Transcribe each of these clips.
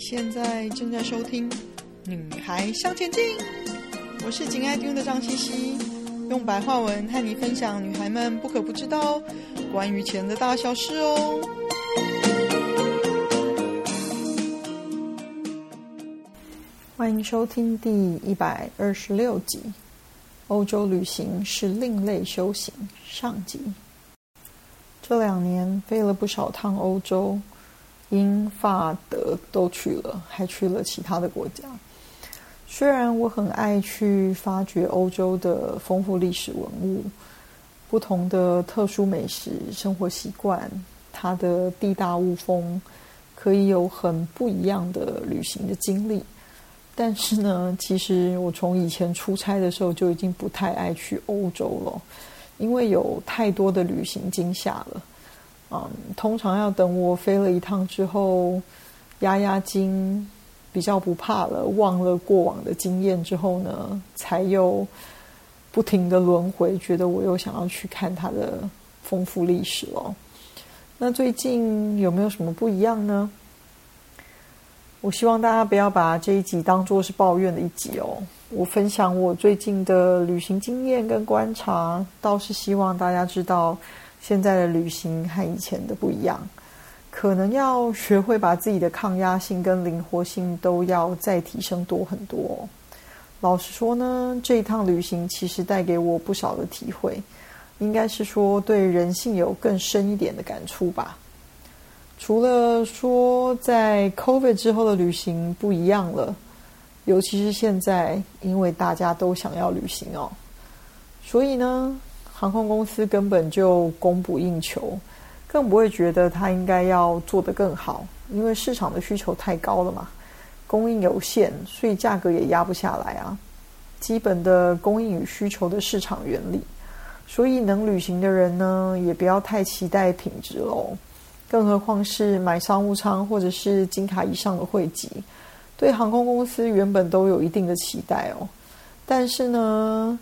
现在正在收听《女孩向前进》，我是紧爱听的张茜茜，用白话文和你分享女孩们不可不知道关于钱的大小事哦。欢迎收听第一百二十六集《欧洲旅行是另类修行》上集。这两年飞了不少趟欧洲。英法德都去了，还去了其他的国家。虽然我很爱去发掘欧洲的丰富历史文物、不同的特殊美食、生活习惯，它的地大物丰，可以有很不一样的旅行的经历。但是呢，其实我从以前出差的时候就已经不太爱去欧洲了，因为有太多的旅行惊吓了。嗯，通常要等我飞了一趟之后，压压惊，比较不怕了，忘了过往的经验之后呢，才又不停的轮回，觉得我又想要去看它的丰富历史了。那最近有没有什么不一样呢？我希望大家不要把这一集当做是抱怨的一集哦。我分享我最近的旅行经验跟观察，倒是希望大家知道。现在的旅行和以前的不一样，可能要学会把自己的抗压性跟灵活性都要再提升多很多。老实说呢，这一趟旅行其实带给我不少的体会，应该是说对人性有更深一点的感触吧。除了说在 COVID 之后的旅行不一样了，尤其是现在，因为大家都想要旅行哦，所以呢。航空公司根本就供不应求，更不会觉得它应该要做得更好，因为市场的需求太高了嘛，供应有限，所以价格也压不下来啊。基本的供应与需求的市场原理，所以能旅行的人呢，也不要太期待品质喽。更何况是买商务舱或者是金卡以上的会籍，对航空公司原本都有一定的期待哦。但是呢，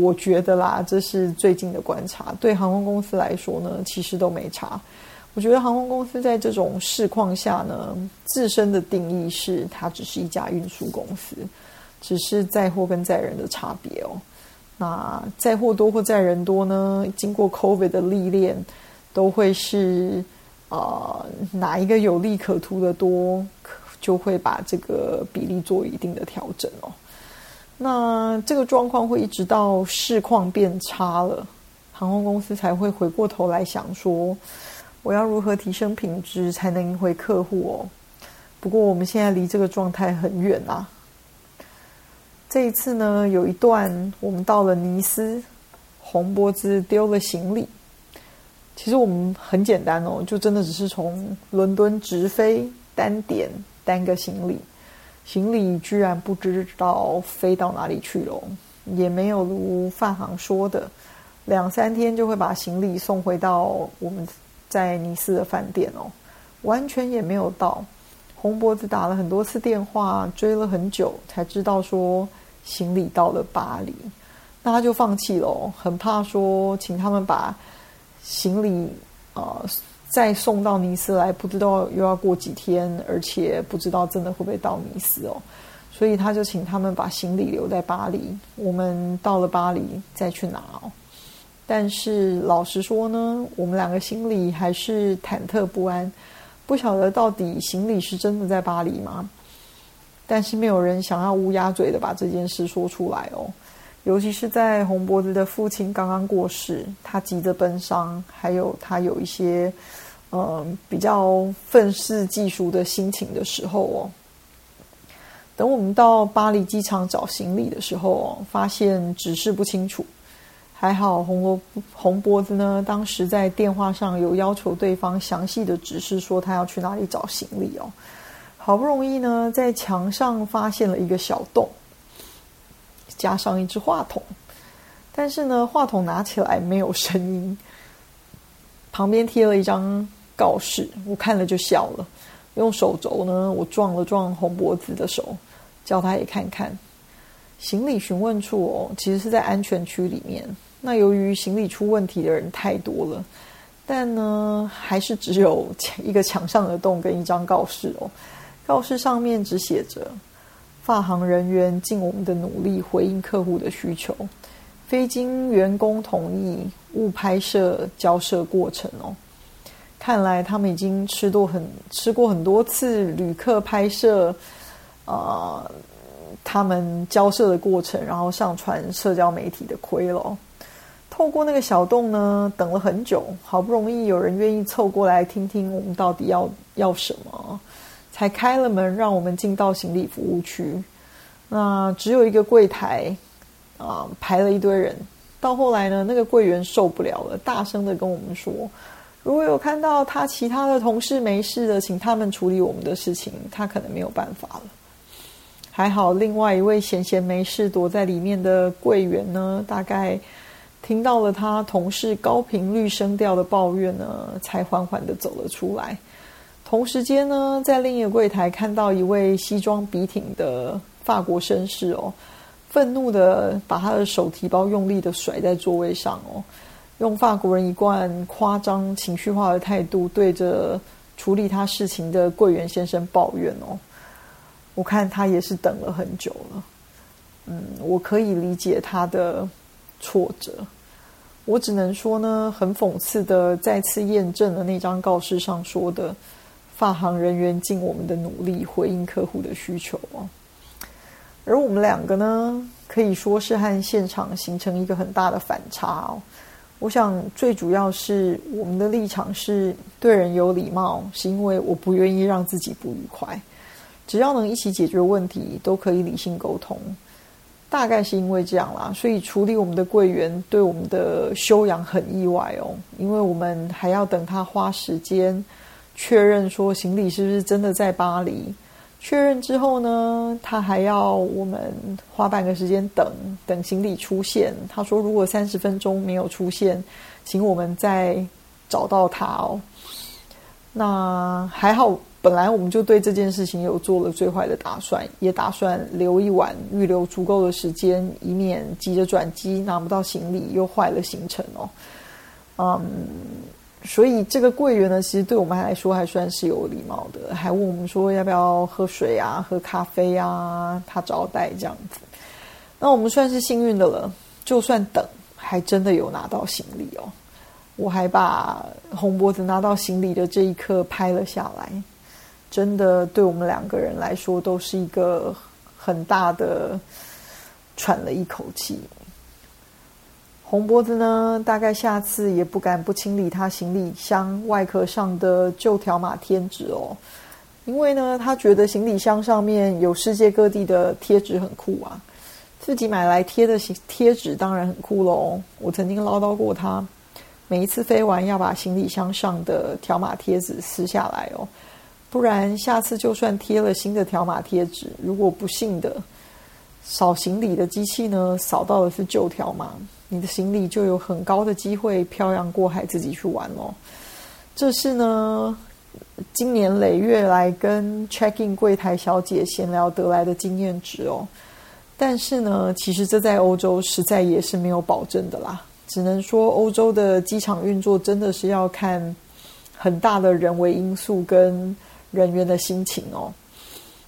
我觉得啦，这是最近的观察。对航空公司来说呢，其实都没差。我觉得航空公司在这种市况下呢，自身的定义是它只是一家运输公司，只是载货跟载人的差别哦。那载货多或载人多呢？经过 COVID 的历练，都会是啊、哪一个有利可图的多，就会把这个比例做一定的调整哦。那这个状况会一直到市况变差了，航空公司才会回过头来想说，我要如何提升品质才能赢回客户哦。不过我们现在离这个状态很远啊。这一次呢，有一段我们到了尼斯，红脖子丢了行李。其实我们很简单哦，就真的只是从伦敦直飞单点单个行李。行李居然不知道飞到哪里去了，也没有如范行说的两三天就会把行李送回到我们在尼斯的饭店哦，完全也没有到。红脖子打了很多次电话，追了很久，才知道说行李到了巴黎，那他就放弃了，很怕说请他们把行李啊。呃再送到尼斯来，不知道又要过几天，而且不知道真的会不会到尼斯哦，所以他就请他们把行李留在巴黎，我们到了巴黎再去拿哦。但是老实说呢，我们两个心里还是忐忑不安，不晓得到底行李是真的在巴黎吗？但是没有人想要乌鸦嘴的把这件事说出来哦。尤其是在红脖子的父亲刚刚过世，他急着奔丧，还有他有一些呃比较愤世嫉俗的心情的时候哦。等我们到巴黎机场找行李的时候哦，发现指示不清楚。还好红罗红脖子呢，当时在电话上有要求对方详细的指示，说他要去哪里找行李哦。好不容易呢，在墙上发现了一个小洞。加上一支话筒，但是呢，话筒拿起来没有声音。旁边贴了一张告示，我看了就笑了。用手肘呢，我撞了撞红脖子的手，叫他也看看。行李询问处哦，其实是在安全区里面。那由于行李出问题的人太多了，但呢，还是只有一个墙上的洞跟一张告示哦。告示上面只写着：“发行人员尽我们的努力回应客户的需求，非经员工同意勿拍摄交涉过程哦。”看来他们已经吃多很吃过很多次旅客拍摄，呃，他们交涉的过程，然后上传社交媒体的亏了。透过那个小洞呢，等了很久，好不容易有人愿意凑过来听听我们到底要要什么，才开了门让我们进到行李服务区。那只有一个柜台啊，排了一堆人。到后来呢，那个柜员受不了了，大声的跟我们说。如果有看到他其他的同事没事的，请他们处理我们的事情，他可能没有办法了。还好，另外一位闲闲没事躲在里面的柜员呢，大概听到了他同事高频率声调的抱怨呢，才缓缓的走了出来。同时间呢，在另一个柜台看到一位西装笔挺的法国绅士哦，愤怒的把他的手提包用力的甩在座位上哦。用法国人一贯夸张情绪化的态度，对着处理他事情的柜员先生抱怨哦。我看他也是等了很久了。嗯，我可以理解他的挫折。我只能说呢，很讽刺的再次验证了那张告示上说的“发行人员尽我们的努力回应客户的需求”哦。而我们两个呢，可以说是和现场形成一个很大的反差哦。我想，最主要是我们的立场是对人有礼貌，是因为我不愿意让自己不愉快。只要能一起解决问题，都可以理性沟通。大概是因为这样啦，所以处理我们的柜员对我们的修养很意外哦，因为我们还要等他花时间确认说行李是不是真的在巴黎。确认之后呢，他还要我们花半个时间等等行李出现。他说，如果三十分钟没有出现，请我们再找到他哦。那还好，本来我们就对这件事情有做了最坏的打算，也打算留一晚，预留足够的时间，以免急着转机拿不到行李又坏了行程哦。嗯。所以这个柜员呢，其实对我们来说还算是有礼貌的，还问我们说要不要喝水啊、喝咖啡啊，他招待这样子。那我们算是幸运的了，就算等，还真的有拿到行李哦。我还把红脖子拿到行李的这一刻拍了下来，真的对我们两个人来说都是一个很大的喘了一口气。红脖子呢，大概下次也不敢不清理他行李箱外壳上的旧条码贴纸哦，因为呢，他觉得行李箱上面有世界各地的贴纸很酷啊，自己买来贴的贴纸当然很酷喽。我曾经唠叨过他，每一次飞完要把行李箱上的条码贴纸撕下来哦，不然下次就算贴了新的条码贴纸，如果不幸的扫行李的机器呢，扫到的是旧条码。你的行李就有很高的机会漂洋过海自己去玩哦。这是呢，今年累月来跟 check-in 柜台小姐闲聊得来的经验值哦。但是呢，其实这在欧洲实在也是没有保证的啦。只能说欧洲的机场运作真的是要看很大的人为因素跟人员的心情哦。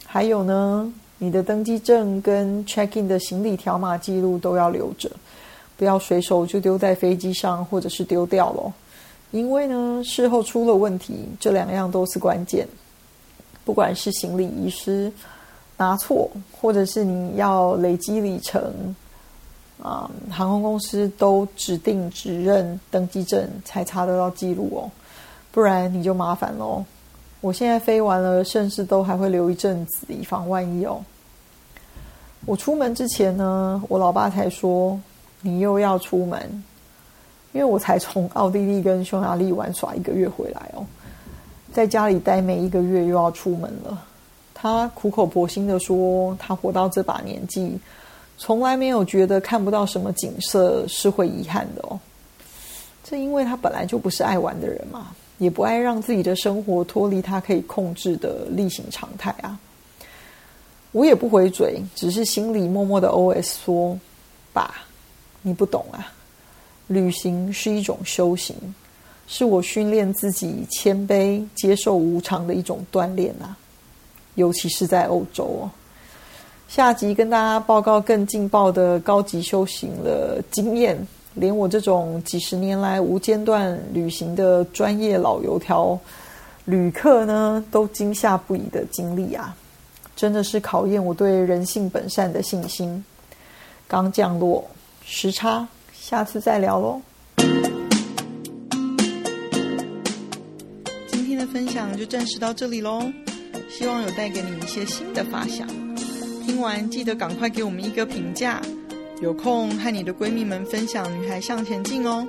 还有呢，你的登机证跟 check-in 的行李条码记录都要留着。不要随手就丢在飞机上，或者是丢掉了，因为呢，事后出了问题，这两样都是关键。不管是行李遗失、拿错，或者是你要累积里程，啊、航空公司都指定指认登机证才查得到记录哦，不然你就麻烦喽。我现在飞完了，甚至都还会留一阵子，以防万一哦。我出门之前呢，我老爸才说。你又要出门，因为我才从奥地利跟匈牙利玩耍一个月回来哦，在家里待没一个月又要出门了。他苦口婆心的说，他活到这把年纪，从来没有觉得看不到什么景色是会遗憾的哦。这因为他本来就不是爱玩的人嘛，也不爱让自己的生活脱离他可以控制的例行常态啊。我也不回嘴，只是心里默默的 OS 说：“爸。”你不懂啊，旅行是一种修行，是我训练自己谦卑、接受无常的一种锻炼啊。尤其是在欧洲哦。下集跟大家报告更劲爆的高级修行的经验，连我这种几十年来无间断旅行的专业老油条旅客呢，都惊吓不已的经历啊！真的是考验我对人性本善的信心。刚降落，时差，下次再聊喽。今天的分享就暂时到这里喽，希望有带给你一些新的发想。听完记得赶快给我们一个评价，有空和你的闺蜜们分享《女孩向前进》哦。